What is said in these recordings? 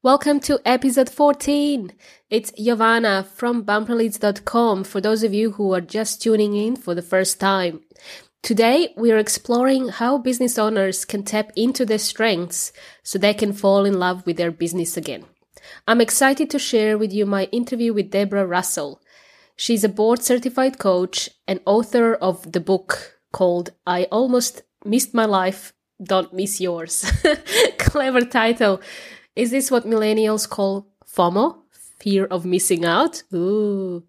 Welcome to episode 14. It's Giovanna from bumperleads.com for those of you who are just tuning in for the first time. Today, we are exploring how business owners can tap into their strengths so they can fall in love with their business again. I'm excited to share with you my interview with Debra Russell. She's a board certified coach and author of the book called I Almost Missed My Life, Don't Miss Yours. Clever title is this what millennials call FOMO? Fear of missing out? Ooh.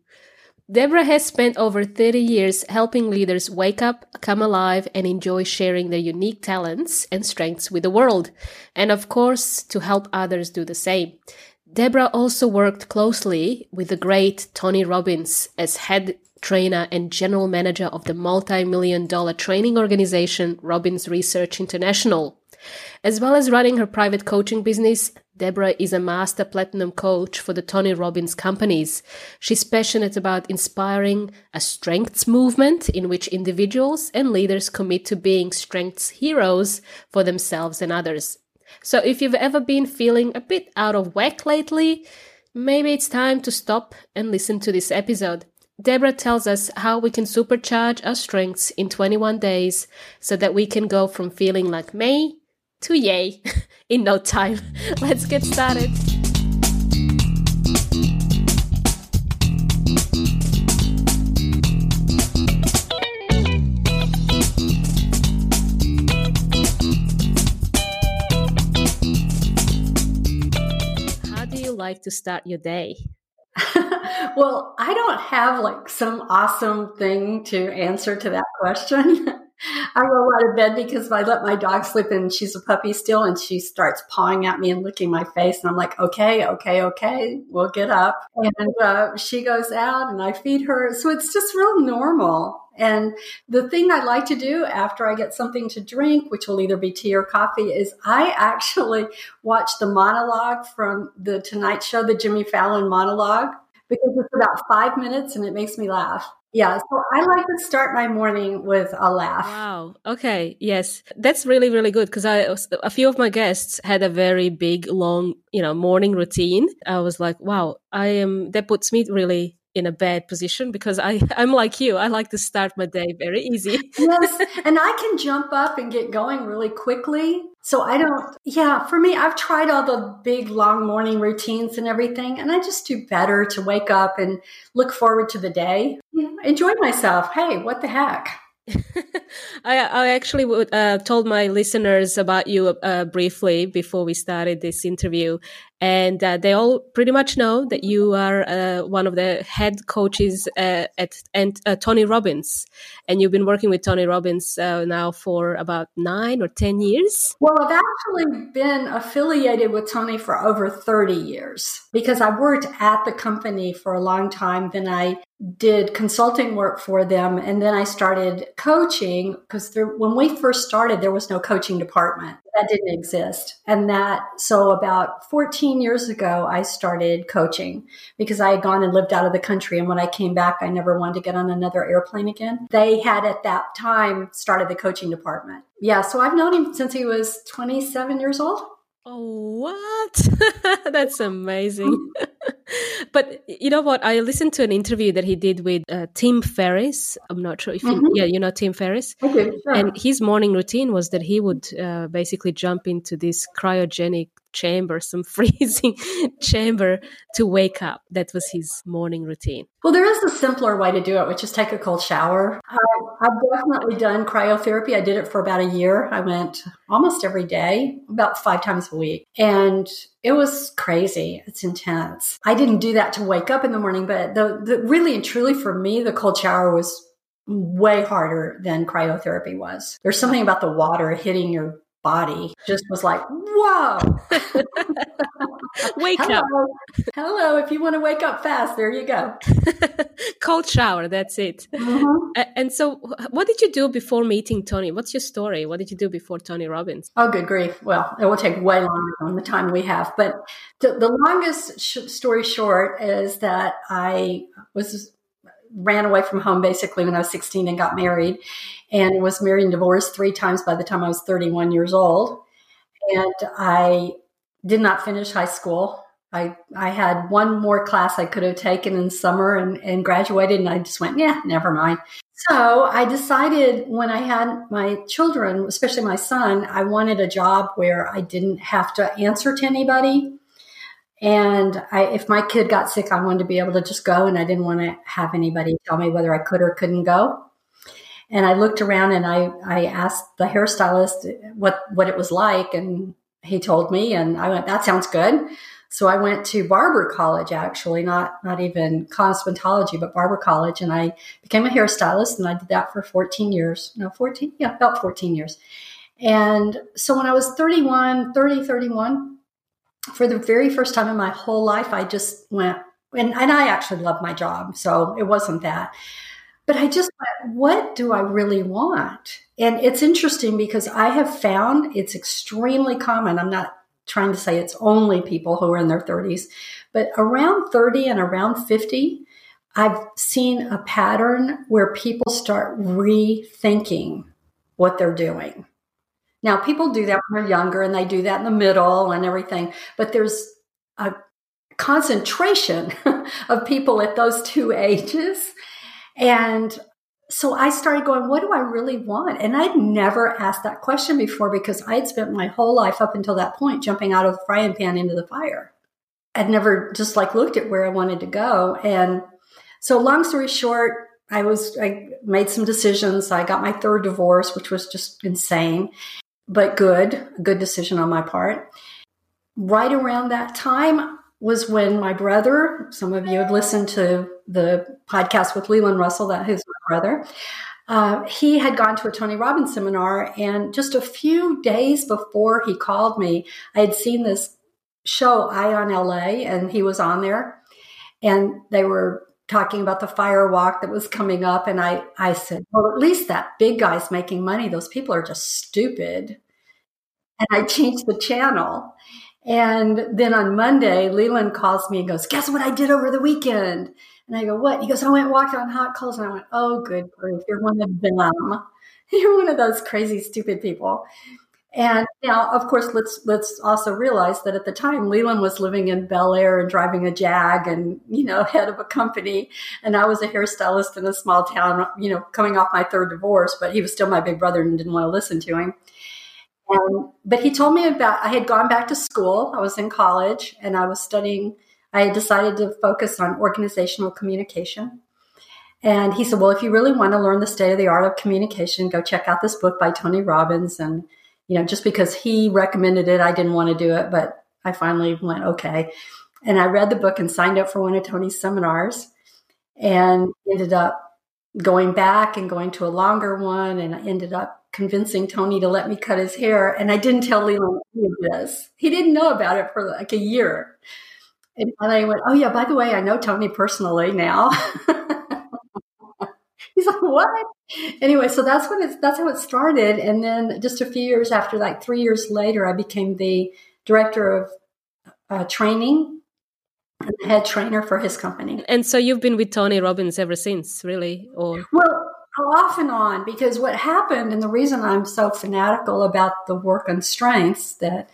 Debra has spent over 30 years helping leaders wake up, come alive, and enjoy sharing their unique talents and strengths with the world. And of course, to help others do the same. Debra also worked closely with the great Tony Robbins as head trainer and general manager of the multi million dollar training organization Robbins Research International. As well as running her private coaching business, Debra is a master platinum coach for the Tony Robbins companies. She's passionate about inspiring a strengths movement in which individuals and leaders commit to being strengths heroes for themselves and others. So if you've ever been feeling a bit out of whack lately, maybe it's time to stop and listen to this episode. Debra tells us how we can supercharge our strengths in 21 days so that we can go from feeling like me to yay in no time. Let's get started. How do you like to start your day? well, I don't have like some awesome thing to answer to that question. I roll out of bed because I let my dog sleep and she's a puppy still and she starts pawing at me and licking my face. And I'm like, okay, okay, okay, we'll get up. And uh, she goes out and I feed her. So it's just real normal. And the thing I like to do after I get something to drink, which will either be tea or coffee, is I actually watch the monologue from the Tonight Show, the Jimmy Fallon monologue, because it's about five minutes and it makes me laugh. Yeah, so I like to start my morning with a laugh. Wow. Okay. Yes, that's really really good because I a few of my guests had a very big long you know morning routine. I was like, wow, I am. That puts me really in a bad position because I I'm like you. I like to start my day very easy. yes, and I can jump up and get going really quickly. So I don't, yeah, for me, I've tried all the big long morning routines and everything, and I just do better to wake up and look forward to the day. Yeah, enjoy myself. Hey, what the heck? I, I actually would, uh, told my listeners about you uh, briefly before we started this interview, and uh, they all pretty much know that you are uh, one of the head coaches uh, at and uh, Tony Robbins, and you've been working with Tony Robbins now for about nine or ten years. Well, I've actually been affiliated with Tony for over thirty years because I worked at the company for a long time. Then I did consulting work for them and then I started coaching because when we first started there was no coaching department that didn't exist. And that so about 14 years ago I started coaching because I had gone and lived out of the country. And when I came back I never wanted to get on another airplane again. They had at that time started the coaching department. Yeah so I've known him since he was 27 years old Oh, what? That's amazing. but you know what? I listened to an interview that he did with uh, Tim Ferriss. I'm not sure if you, mm-hmm. yeah, you know Tim Ferriss. Okay, sure. And his morning routine was that he would uh, basically jump into this cryogenic chamber, some freezing chamber to wake up. That was his morning routine. Well, there is a simpler way to do it, which is take a cold shower. I, I've definitely done cryotherapy. I did it for about a year. I went almost every day, about five times a week. And it was crazy. It's intense. I didn't do that to wake up in the morning, but the, the really and truly for me, the cold shower was way harder than cryotherapy was. There's something about the water hitting your body just was like, whoa. wake Hello. up. Hello. If you want to wake up fast, there you go. Cold shower. That's it. Mm-hmm. And so, what did you do before meeting Tony? What's your story? What did you do before Tony Robbins? Oh, good grief. Well, it will take way longer than the time we have. But the, the longest sh- story short is that I was ran away from home basically when I was 16 and got married and was married and divorced three times by the time I was 31 years old. And I did not finish high school. I, I had one more class I could have taken in summer and, and graduated, and I just went, yeah, never mind. So I decided when I had my children, especially my son, I wanted a job where I didn't have to answer to anybody. And I, if my kid got sick, I wanted to be able to just go, and I didn't want to have anybody tell me whether I could or couldn't go. And I looked around and I, I asked the hairstylist what, what it was like, and he told me, and I went, "That sounds good." So I went to barber college, actually, not not even cosmetology, but barber college, and I became a hairstylist, and I did that for 14 years. No, 14, yeah, about 14 years. And so when I was 31, 30, 31, for the very first time in my whole life, I just went, and, and I actually love my job, so it wasn't that. But I just went, what do I really want? And it's interesting because I have found it's extremely common. I'm not trying to say it's only people who are in their 30s, but around 30 and around 50, I've seen a pattern where people start rethinking what they're doing. Now, people do that when they're younger and they do that in the middle and everything, but there's a concentration of people at those two ages. And so I started going, what do I really want? And I'd never asked that question before because I had spent my whole life up until that point jumping out of the frying pan into the fire. I'd never just like looked at where I wanted to go. And so long story short, I was, I made some decisions. I got my third divorce, which was just insane, but good, good decision on my part. Right around that time was when my brother, some of you have listened to the podcast with Leland Russell, that who's my brother. Uh, he had gone to a Tony Robbins seminar, and just a few days before he called me, I had seen this show, Eye on LA, and he was on there, and they were talking about the fire walk that was coming up, and I I said, well, at least that big guy's making money. Those people are just stupid, and I changed the channel. And then on Monday, Leland calls me and goes, Guess what I did over the weekend? And I go, what? He goes, I went walked on hot coals. And I went, oh, good grief. You're one of them. You're one of those crazy, stupid people. And now, of course, let's let's also realize that at the time, Leland was living in Bel Air and driving a Jag, and you know, head of a company, and I was a hairstylist in a small town, you know, coming off my third divorce. But he was still my big brother and didn't want to listen to him. And, but he told me about I had gone back to school. I was in college, and I was studying I had decided to focus on organizational communication. And he said, Well, if you really want to learn the state of the art of communication, go check out this book by Tony Robbins. And, you know, just because he recommended it, I didn't want to do it, but I finally went, okay. And I read the book and signed up for one of Tony's seminars and ended up going back and going to a longer one. And I ended up convincing Tony to let me cut his hair. And I didn't tell Leland any of this. He didn't know about it for like a year. And I went, oh yeah, by the way, I know Tony personally now. He's like, what? Anyway, so that's when it's that's how it started. And then just a few years after, like three years later, I became the director of uh, training and the head trainer for his company. And so you've been with Tony Robbins ever since, really? Or well, off and on, because what happened, and the reason I'm so fanatical about the work on strengths that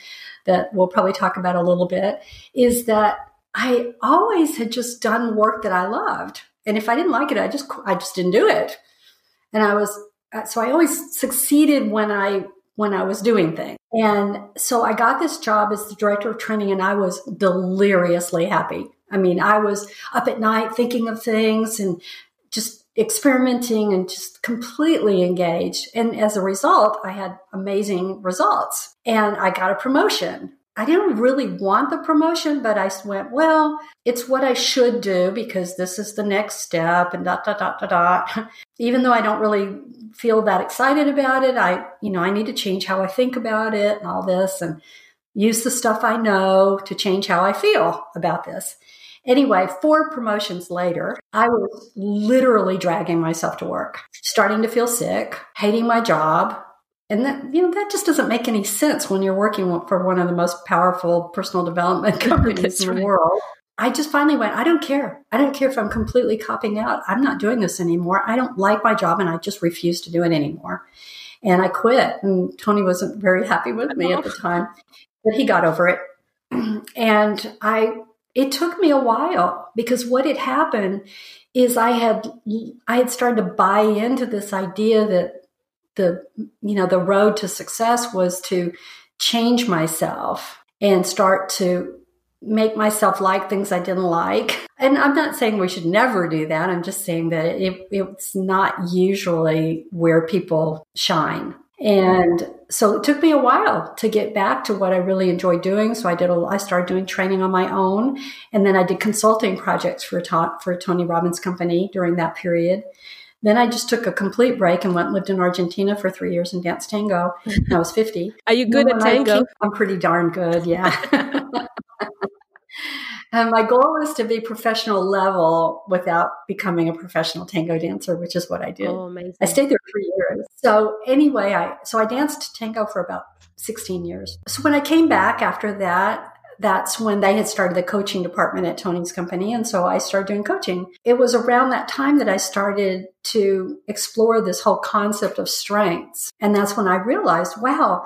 that we'll probably talk about a little bit, is that I always had just done work that I loved. And if I didn't like it, I just I just didn't do it. And I was uh, so I always succeeded when I when I was doing things. And so I got this job as the director of training and I was deliriously happy. I mean, I was up at night thinking of things and just experimenting and just completely engaged. And as a result, I had amazing results and I got a promotion I didn't really want the promotion, but I went, well, it's what I should do because this is the next step and dot, dot, dot, dot, dot. Even though I don't really feel that excited about it, I, you know, I need to change how I think about it and all this and use the stuff I know to change how I feel about this. Anyway, four promotions later, I was literally dragging myself to work, starting to feel sick, hating my job, and that, you know, that just doesn't make any sense when you're working for one of the most powerful personal development companies in the right. world. I just finally went, I don't care. I don't care if I'm completely copping out. I'm not doing this anymore. I don't like my job and I just refuse to do it anymore. And I quit. And Tony wasn't very happy with me at the time, but he got over it. and I it took me a while because what had happened is I had I had started to buy into this idea that the you know the road to success was to change myself and start to make myself like things I didn't like. And I'm not saying we should never do that. I'm just saying that it, it's not usually where people shine. And so it took me a while to get back to what I really enjoy doing. So I did a, I started doing training on my own, and then I did consulting projects for for Tony Robbins Company during that period. Then I just took a complete break and went and lived in Argentina for three years and danced tango. I was 50. Are you good at tango? I'm pretty darn good, yeah. And my goal is to be professional level without becoming a professional tango dancer, which is what I did. Oh, amazing. I stayed there three years. So anyway, I so I danced tango for about 16 years. So when I came back after that, that's when they had started the coaching department at Tony's company. And so I started doing coaching. It was around that time that I started to explore this whole concept of strengths. And that's when I realized, wow,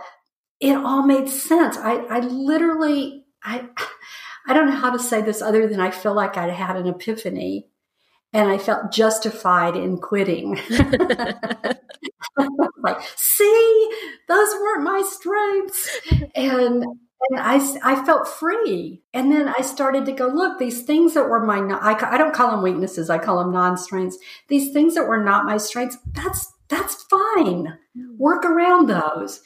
it all made sense. I, I literally, I, I don't know how to say this other than I feel like I had an epiphany and I felt justified in quitting. like, see, those weren't my strengths. And and I, I felt free. And then I started to go, look, these things that were my, I, I don't call them weaknesses. I call them non-strengths. These things that were not my strengths, that's, that's fine. Hmm. Work around those.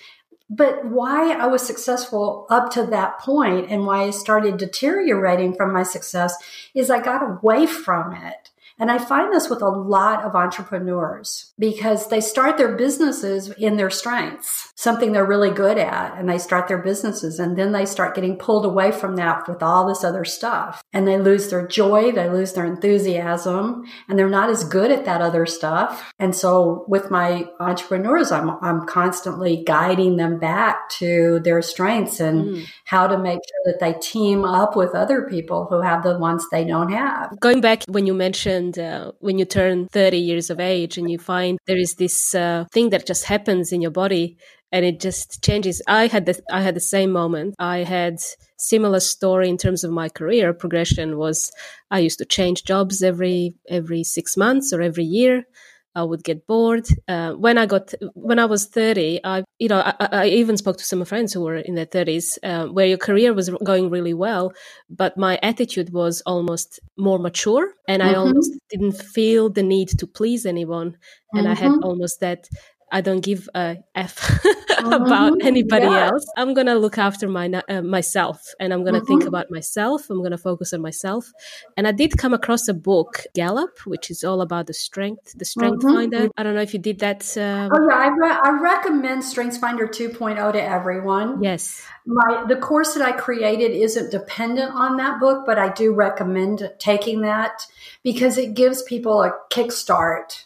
But why I was successful up to that point and why I started deteriorating from my success is I got away from it. And I find this with a lot of entrepreneurs because they start their businesses in their strengths, something they're really good at, and they start their businesses. And then they start getting pulled away from that with all this other stuff. And they lose their joy, they lose their enthusiasm, and they're not as good at that other stuff. And so with my entrepreneurs, I'm, I'm constantly guiding them back to their strengths and mm. how to make sure that they team up with other people who have the ones they don't have. Going back when you mentioned and uh, when you turn 30 years of age and you find there is this uh, thing that just happens in your body and it just changes. I had the i had the same moment. I had similar story in terms of my career. Progression was i used to change jobs every every 6 months or every year I would get bored. Uh, when I got when I was thirty, I you know I, I even spoke to some friends who were in their thirties, uh, where your career was going really well, but my attitude was almost more mature, and mm-hmm. I almost didn't feel the need to please anyone, and mm-hmm. I had mm-hmm. almost that I don't give a f mm-hmm. about anybody yeah. else. I'm gonna look after my uh, myself, and I'm gonna mm-hmm. think about myself. I'm gonna focus on myself. And I did come across a book, Gallup, which is all about the strength, the Strength mm-hmm. Finder. I don't know if you did that. Um... Oh yeah, I, re- I recommend Strength Finder 2.0 to everyone. Yes, my the course that I created isn't dependent on that book, but I do recommend taking that because it gives people a kickstart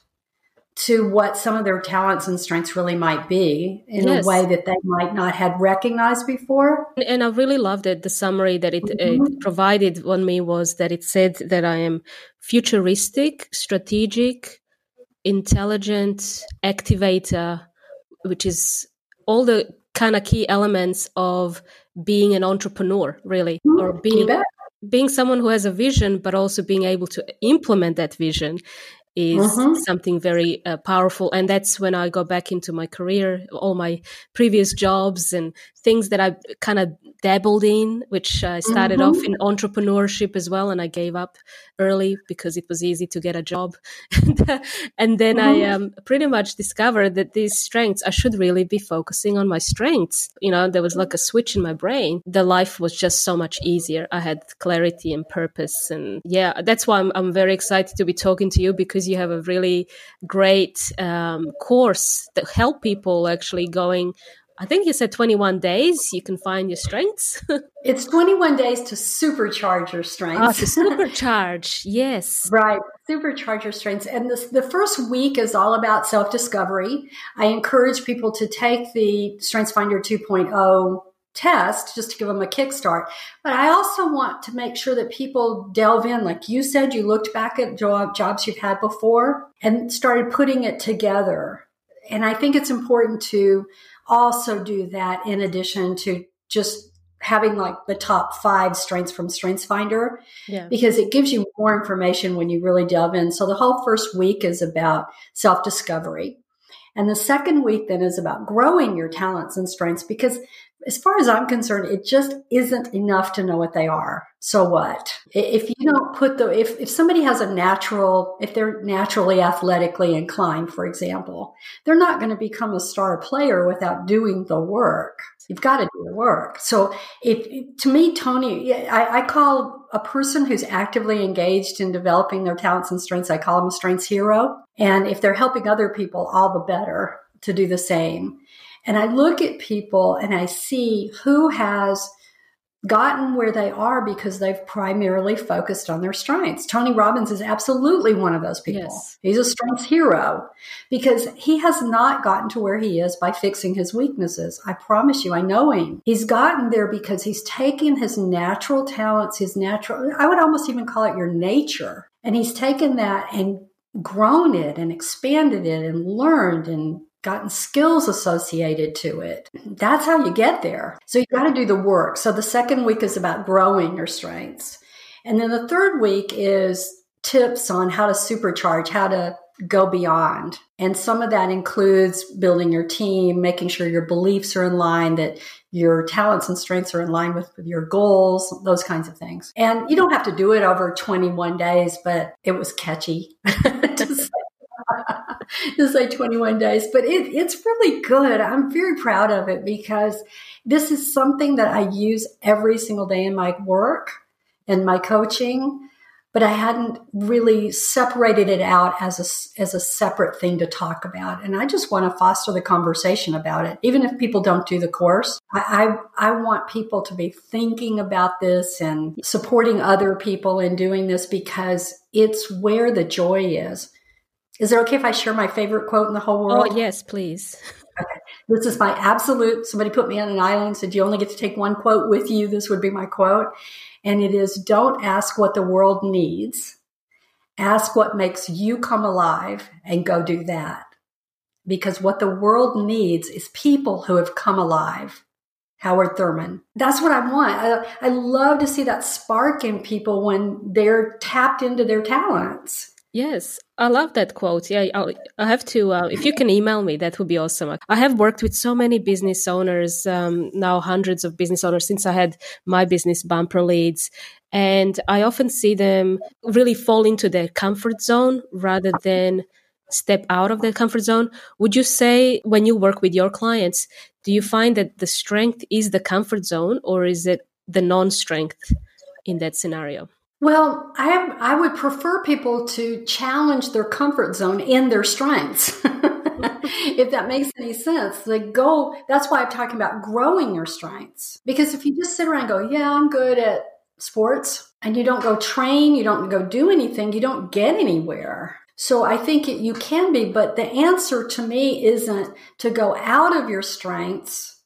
to what some of their talents and strengths really might be in yes. a way that they might not have recognized before. And I really loved it. The summary that it, mm-hmm. it provided on me was that it said that I am futuristic, strategic, intelligent, activator, which is all the kind of key elements of being an entrepreneur, really, mm-hmm. or being being someone who has a vision, but also being able to implement that vision is mm-hmm. something very uh, powerful. And that's when I got back into my career, all my previous jobs and things that I kind of dabbled in, which I started mm-hmm. off in entrepreneurship as well. And I gave up early because it was easy to get a job. and then mm-hmm. I um, pretty much discovered that these strengths, I should really be focusing on my strengths. You know, there was like a switch in my brain. The life was just so much easier. I had clarity and purpose. And yeah, that's why I'm, I'm very excited to be talking to you because you have a really great um, course that help people actually going I think you said 21 days you can find your strengths. it's 21 days to supercharge your strengths. Oh, to supercharge, yes. Right, supercharge your strengths. And this, the first week is all about self discovery. I encourage people to take the StrengthsFinder 2.0 test just to give them a kickstart. But I also want to make sure that people delve in. Like you said, you looked back at job, jobs you've had before and started putting it together. And I think it's important to also do that in addition to just having like the top five strengths from StrengthsFinder Yeah. because it gives you more information when you really delve in. So the whole first week is about self discovery. And the second week then is about growing your talents and strengths because as far as I'm concerned, it just isn't enough to know what they are. So what? If you don't put the, if, if somebody has a natural, if they're naturally athletically inclined, for example, they're not going to become a star player without doing the work. You've got to do the work. So if, to me, Tony, I, I call a person who's actively engaged in developing their talents and strengths, I call them a strengths hero. And if they're helping other people, all the better to do the same. And I look at people and I see who has gotten where they are because they've primarily focused on their strengths. Tony Robbins is absolutely one of those people. Yes. He's a strengths hero because he has not gotten to where he is by fixing his weaknesses. I promise you, I know him. He's gotten there because he's taken his natural talents, his natural, I would almost even call it your nature. And he's taken that and grown it and expanded it and learned and gotten skills associated to it. That's how you get there. So you got to do the work. So the second week is about growing your strengths. And then the third week is tips on how to supercharge, how to go beyond. And some of that includes building your team, making sure your beliefs are in line, that your talents and strengths are in line with, with your goals, those kinds of things. And you don't have to do it over 21 days, but it was catchy to to say 21 days, but it, it's really good. I'm very proud of it because this is something that I use every single day in my work and my coaching, but I hadn't really separated it out as a, as a separate thing to talk about. And I just want to foster the conversation about it. Even if people don't do the course, I, I, I want people to be thinking about this and supporting other people in doing this because it's where the joy is. Is it okay if I share my favorite quote in the whole world? Oh, yes, please. Okay. This is my absolute. Somebody put me on an island and said, You only get to take one quote with you. This would be my quote. And it is Don't ask what the world needs, ask what makes you come alive and go do that. Because what the world needs is people who have come alive. Howard Thurman. That's what I want. I, I love to see that spark in people when they're tapped into their talents. Yes, I love that quote. Yeah, I'll, I have to. Uh, if you can email me, that would be awesome. I have worked with so many business owners um, now, hundreds of business owners since I had my business Bumper Leads, and I often see them really fall into their comfort zone rather than step out of their comfort zone. Would you say when you work with your clients, do you find that the strength is the comfort zone, or is it the non-strength in that scenario? Well, I I would prefer people to challenge their comfort zone in their strengths. if that makes any sense. The goal, that's why I'm talking about growing your strengths. Because if you just sit around and go, yeah, I'm good at sports, and you don't go train, you don't go do anything, you don't get anywhere. So I think it, you can be, but the answer to me isn't to go out of your strengths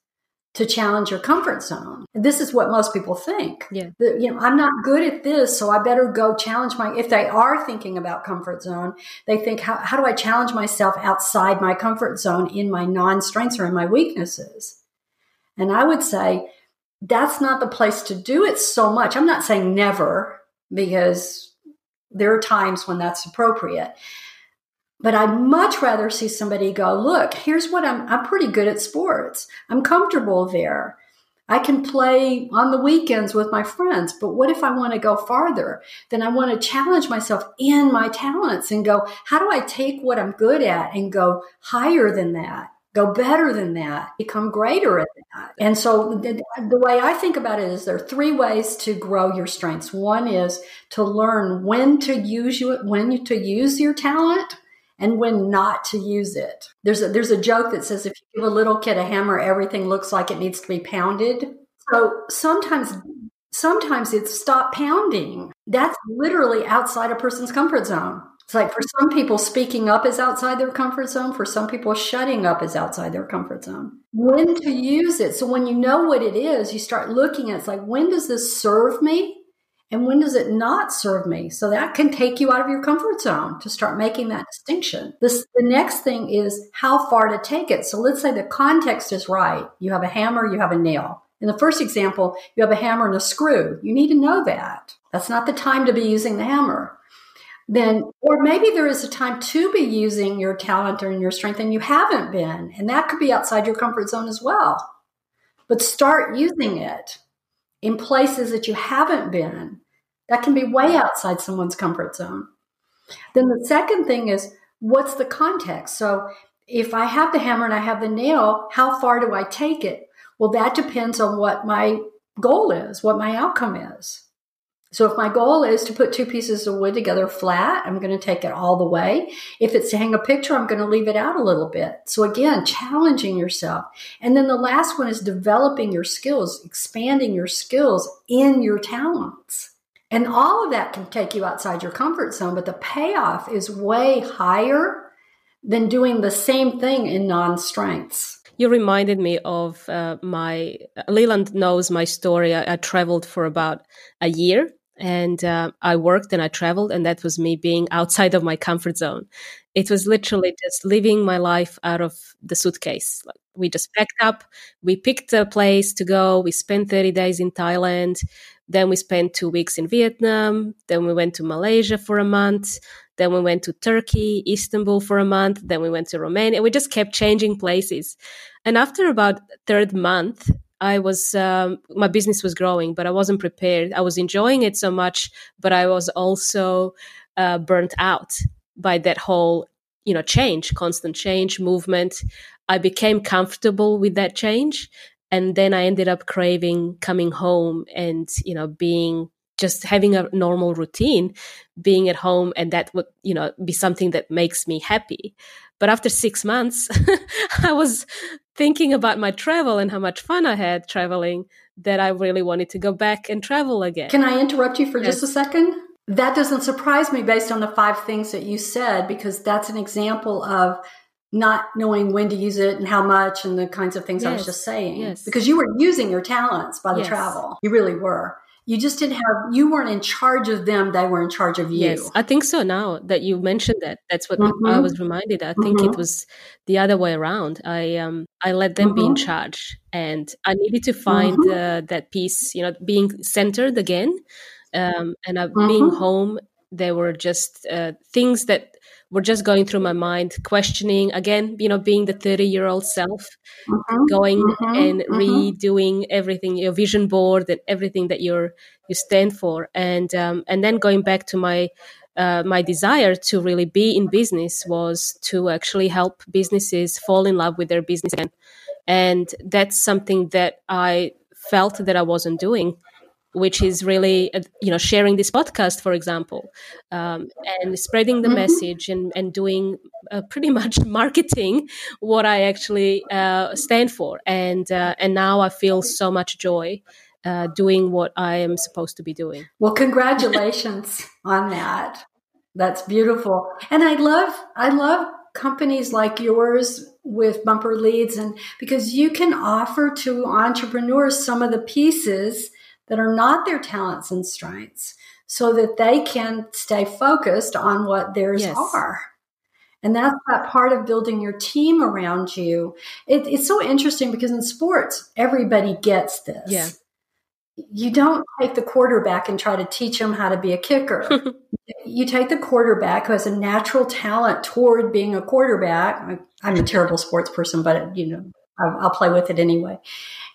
to challenge your comfort zone. This is what most people think. Yeah. The, you know, I'm not good at this, so I better go challenge my. If they are thinking about comfort zone, they think, how, how do I challenge myself outside my comfort zone in my non strengths or in my weaknesses? And I would say that's not the place to do it so much. I'm not saying never because there are times when that's appropriate. But I'd much rather see somebody go, look, here's what I'm, I'm pretty good at sports. I'm comfortable there. I can play on the weekends with my friends, but what if I want to go farther? Then I want to challenge myself in my talents and go, how do I take what I'm good at and go higher than that? Go better than that, become greater at that. And so the, the way I think about it is there are three ways to grow your strengths. One is to learn when to use you, when to use your talent and when not to use it. There's a, there's a joke that says if you give a little kid a hammer, everything looks like it needs to be pounded. So sometimes sometimes it's stop pounding. That's literally outside a person's comfort zone. It's like for some people, speaking up is outside their comfort zone. For some people, shutting up is outside their comfort zone. When to use it. So when you know what it is, you start looking at it. It's like, when does this serve me? And when does it not serve me? So that can take you out of your comfort zone to start making that distinction. This, the next thing is how far to take it. So let's say the context is right. You have a hammer, you have a nail. In the first example, you have a hammer and a screw. You need to know that. That's not the time to be using the hammer. Then, or maybe there is a time to be using your talent or your strength and you haven't been. And that could be outside your comfort zone as well. But start using it in places that you haven't been. That can be way outside someone's comfort zone. Then the second thing is what's the context? So if I have the hammer and I have the nail, how far do I take it? Well, that depends on what my goal is, what my outcome is. So if my goal is to put two pieces of wood together flat, I'm going to take it all the way. If it's to hang a picture, I'm going to leave it out a little bit. So again, challenging yourself. And then the last one is developing your skills, expanding your skills in your talents. And all of that can take you outside your comfort zone, but the payoff is way higher than doing the same thing in non strengths. You reminded me of uh, my Leland knows my story. I, I, traveled for about a year and uh, I worked and I traveled, and that was me being outside of my comfort zone. It was literally just living my life out of the suitcase. Like we just packed up, we picked a place to go, we spent 30 days in Thailand, then we spent two weeks in Vietnam. Then we went to Malaysia for a month. Then we went to Turkey, Istanbul for a month. Then we went to Romania. We just kept changing places. And after about third month, I was um, my business was growing, but I wasn't prepared. I was enjoying it so much, but I was also uh, burnt out by that whole you know change, constant change, movement. I became comfortable with that change, and then i ended up craving coming home and you know being just having a normal routine being at home and that would you know be something that makes me happy but after 6 months i was thinking about my travel and how much fun i had traveling that i really wanted to go back and travel again can i interrupt you for yes. just a second that doesn't surprise me based on the five things that you said because that's an example of not knowing when to use it and how much and the kinds of things yes. I was just saying. Yes. Because you were using your talents by the yes. travel. You really were. You just didn't have, you weren't in charge of them, they were in charge of you. Yes, I think so now that you mentioned that. That's what mm-hmm. I was reminded. I think mm-hmm. it was the other way around. I um I let them mm-hmm. be in mm-hmm. charge and I needed to find mm-hmm. uh, that piece, you know, being centered again. Um, and uh, being mm-hmm. home, there were just uh, things that were just going through my mind, questioning again, you know, being the 30 year old self, mm-hmm, going mm-hmm, and mm-hmm. redoing everything, your vision board and everything that you're, you stand for. And, um, and then going back to my, uh, my desire to really be in business was to actually help businesses fall in love with their business again. And that's something that I felt that I wasn't doing which is really uh, you know sharing this podcast for example um, and spreading the mm-hmm. message and, and doing uh, pretty much marketing what i actually uh, stand for. And uh, and now i feel so much joy uh, doing what i am supposed to be doing. Well congratulations on that. That's beautiful. And i love i love companies like yours with bumper leads and because you can offer to entrepreneurs some of the pieces that are not their talents and strengths so that they can stay focused on what theirs yes. are. And that's that part of building your team around you. It, it's so interesting because in sports, everybody gets this. Yeah. You don't take the quarterback and try to teach him how to be a kicker. you take the quarterback who has a natural talent toward being a quarterback. I'm a terrible sports person, but you know, I'll, I'll play with it anyway.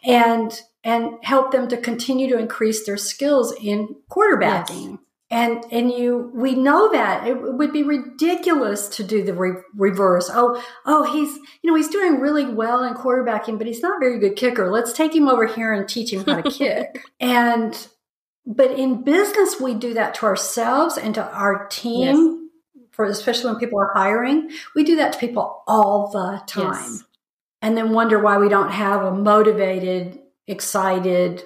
And and help them to continue to increase their skills in quarterbacking. Yes. And and you we know that it would be ridiculous to do the re- reverse. Oh oh he's you know he's doing really well in quarterbacking, but he's not a very good kicker. Let's take him over here and teach him how to kick. And but in business we do that to ourselves and to our team. Yes. For especially when people are hiring, we do that to people all the time. Yes. And then wonder why we don't have a motivated excited,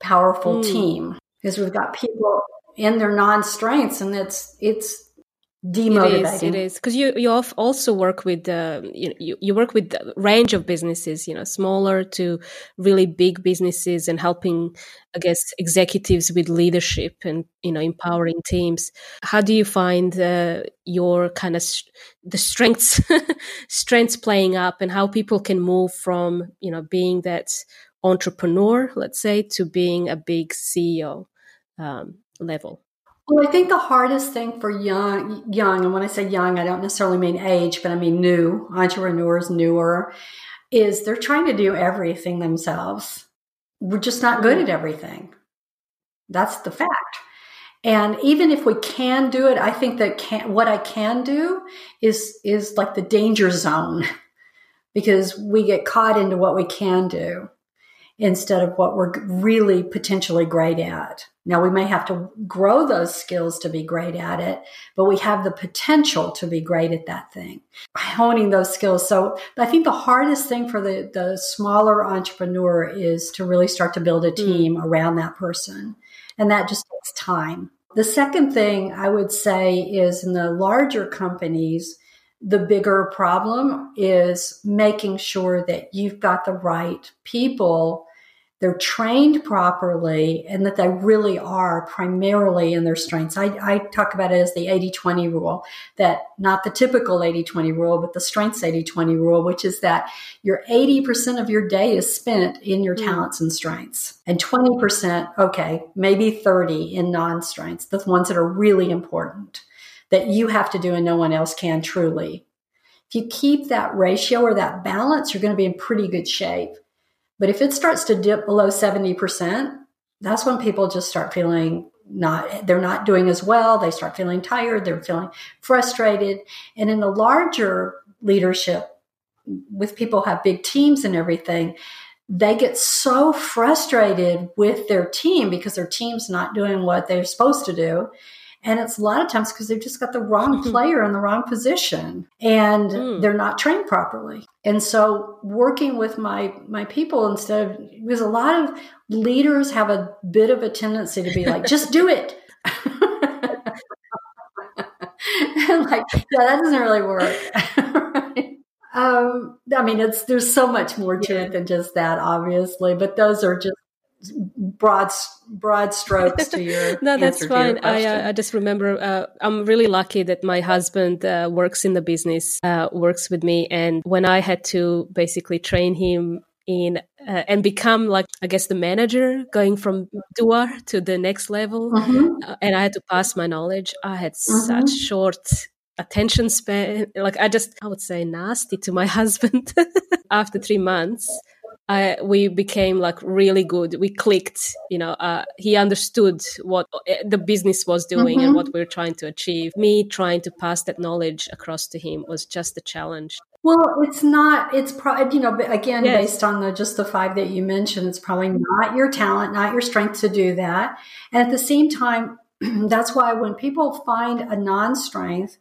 powerful mm. team because we've got people in their non-strengths and it's it's demotivating. It is because you you also work with uh, you, you you work with a range of businesses, you know, smaller to really big businesses, and helping, I guess, executives with leadership and you know empowering teams. How do you find uh, your kind of st- the strengths strengths playing up, and how people can move from you know being that entrepreneur, let's say, to being a big CEO um, level? Well, I think the hardest thing for young, young, and when I say young, I don't necessarily mean age, but I mean new entrepreneurs, newer, is they're trying to do everything themselves. We're just not good at everything. That's the fact. And even if we can do it, I think that can, what I can do is is like the danger zone because we get caught into what we can do instead of what we're really potentially great at. Now, we may have to grow those skills to be great at it, but we have the potential to be great at that thing, honing those skills. So I think the hardest thing for the, the smaller entrepreneur is to really start to build a hmm. team mm. around that person. And that just takes time. The second thing I would say is in the larger companies, the bigger problem is making sure that you've got the right people they're trained properly and that they really are primarily in their strengths. I, I talk about it as the 80 20 rule, that not the typical 80 20 rule, but the strengths 80 20 rule, which is that your 80% of your day is spent in your mm. talents and strengths, and 20%, okay, maybe 30 in non strengths, the ones that are really important that you have to do and no one else can truly. If you keep that ratio or that balance, you're going to be in pretty good shape. But if it starts to dip below 70%, that's when people just start feeling not they're not doing as well they start feeling tired they're feeling frustrated and in the larger leadership with people have big teams and everything they get so frustrated with their team because their team's not doing what they're supposed to do and it's a lot of times because they've just got the wrong player in the wrong position and mm. they're not trained properly. And so working with my my people instead of because a lot of leaders have a bit of a tendency to be like, just do it. like, yeah, that doesn't really work. um, I mean, it's there's so much more to yeah. it than just that, obviously. But those are just broad broad strokes to your no that's fine i uh, i just remember uh, i'm really lucky that my husband uh, works in the business uh, works with me and when i had to basically train him in uh, and become like i guess the manager going from doer to the next level mm-hmm. Uh, and i had to pass my knowledge i had mm-hmm. such short attention span like i just i would say nasty to my husband after three months uh, we became like really good. We clicked, you know, uh, he understood what uh, the business was doing mm-hmm. and what we were trying to achieve. Me trying to pass that knowledge across to him was just a challenge. Well, it's not, it's probably, you know, again, yes. based on the, just the five that you mentioned, it's probably not your talent, not your strength to do that. And at the same time, that's why when people find a non strength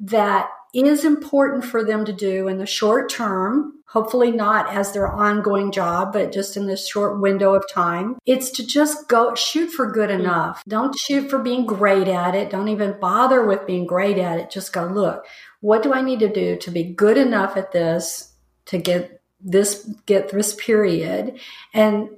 that is important for them to do in the short term, hopefully not as their ongoing job, but just in this short window of time. It's to just go shoot for good mm. enough. Don't shoot for being great at it. Don't even bother with being great at it. Just go, look, what do I need to do to be good enough at this to get this get this period and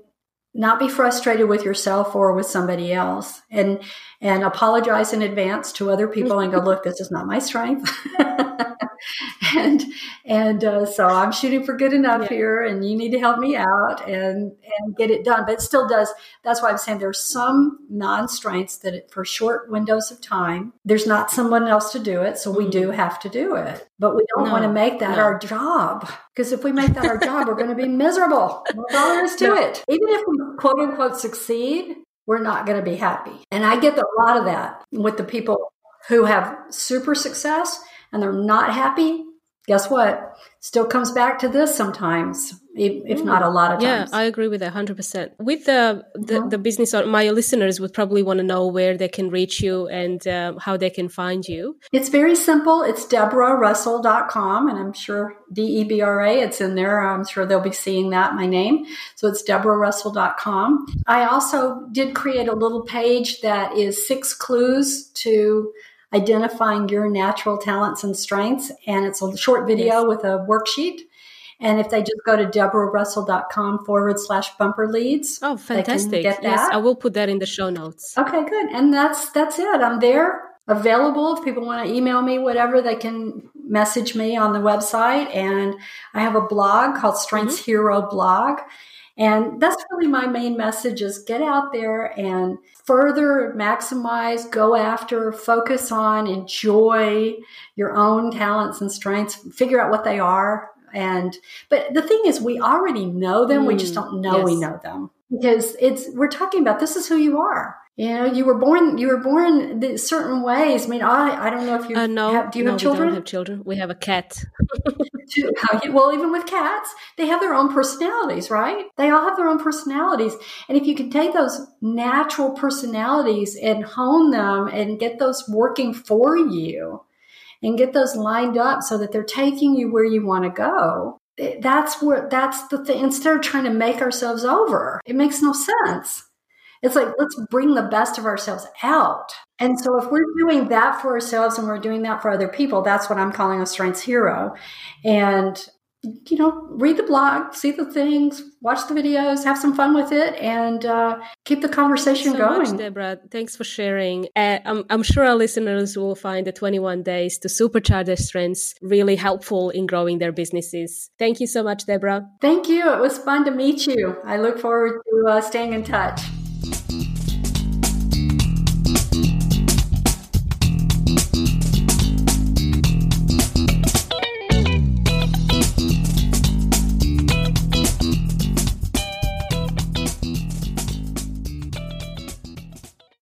not be frustrated with yourself or with somebody else. And and apologize in advance to other people and go look this is not my strength and and uh, so i'm shooting for good enough yeah. here and you need to help me out and and get it done but it still does that's why i'm saying there's some non-strengths that it, for short windows of time there's not someone else to do it so we do mm-hmm. have to do it but we don't no, want to make that no. our job because if we make that our job we're going to be miserable that's all there is to no. it even if we quote unquote succeed we're not going to be happy. And I get a lot of that with the people who have super success and they're not happy. Guess what? Still comes back to this sometimes if not a lot of times. Yeah, I agree with that 100%. With the, the, mm-hmm. the business, my listeners would probably want to know where they can reach you and uh, how they can find you. It's very simple. It's debrarussell.com, and I'm sure D E B R A, it's in there. I'm sure they'll be seeing that, my name. So it's debrarussell.com. I also did create a little page that is six clues to identifying your natural talents and strengths. And it's a short video yes. with a worksheet. And if they just go to debrarussell.com forward slash bumper leads. Oh, fantastic. Yes, I will put that in the show notes. Okay, good. And that's that's it. I'm there available. If people want to email me, whatever, they can message me on the website. And I have a blog called Strengths mm-hmm. Hero Blog. And that's really my main message is get out there and further maximize, go after, focus on, enjoy your own talents and strengths, figure out what they are. And, but the thing is, we already know them. Mm, we just mm, don't know yes. we know them because it's, we're talking about this is who you are. You know, you were born. You were born certain ways. I mean, I I don't know if you uh, no, have, do you no, have children? We don't have children. We have a cat. well, even with cats, they have their own personalities, right? They all have their own personalities, and if you can take those natural personalities and hone them and get those working for you, and get those lined up so that they're taking you where you want to go, that's where that's the thing. Instead of trying to make ourselves over, it makes no sense. It's like, let's bring the best of ourselves out. And so if we're doing that for ourselves and we're doing that for other people, that's what I'm calling a strengths hero. And you know, read the blog, see the things, watch the videos, have some fun with it, and uh, keep the conversation so going. Much, Debra, thanks for sharing. Uh, I'm, I'm sure our listeners will find the 21 days to supercharge their strengths really helpful in growing their businesses. Thank you so much, Debra. Thank you. It was fun to meet you. I look forward to uh, staying in touch.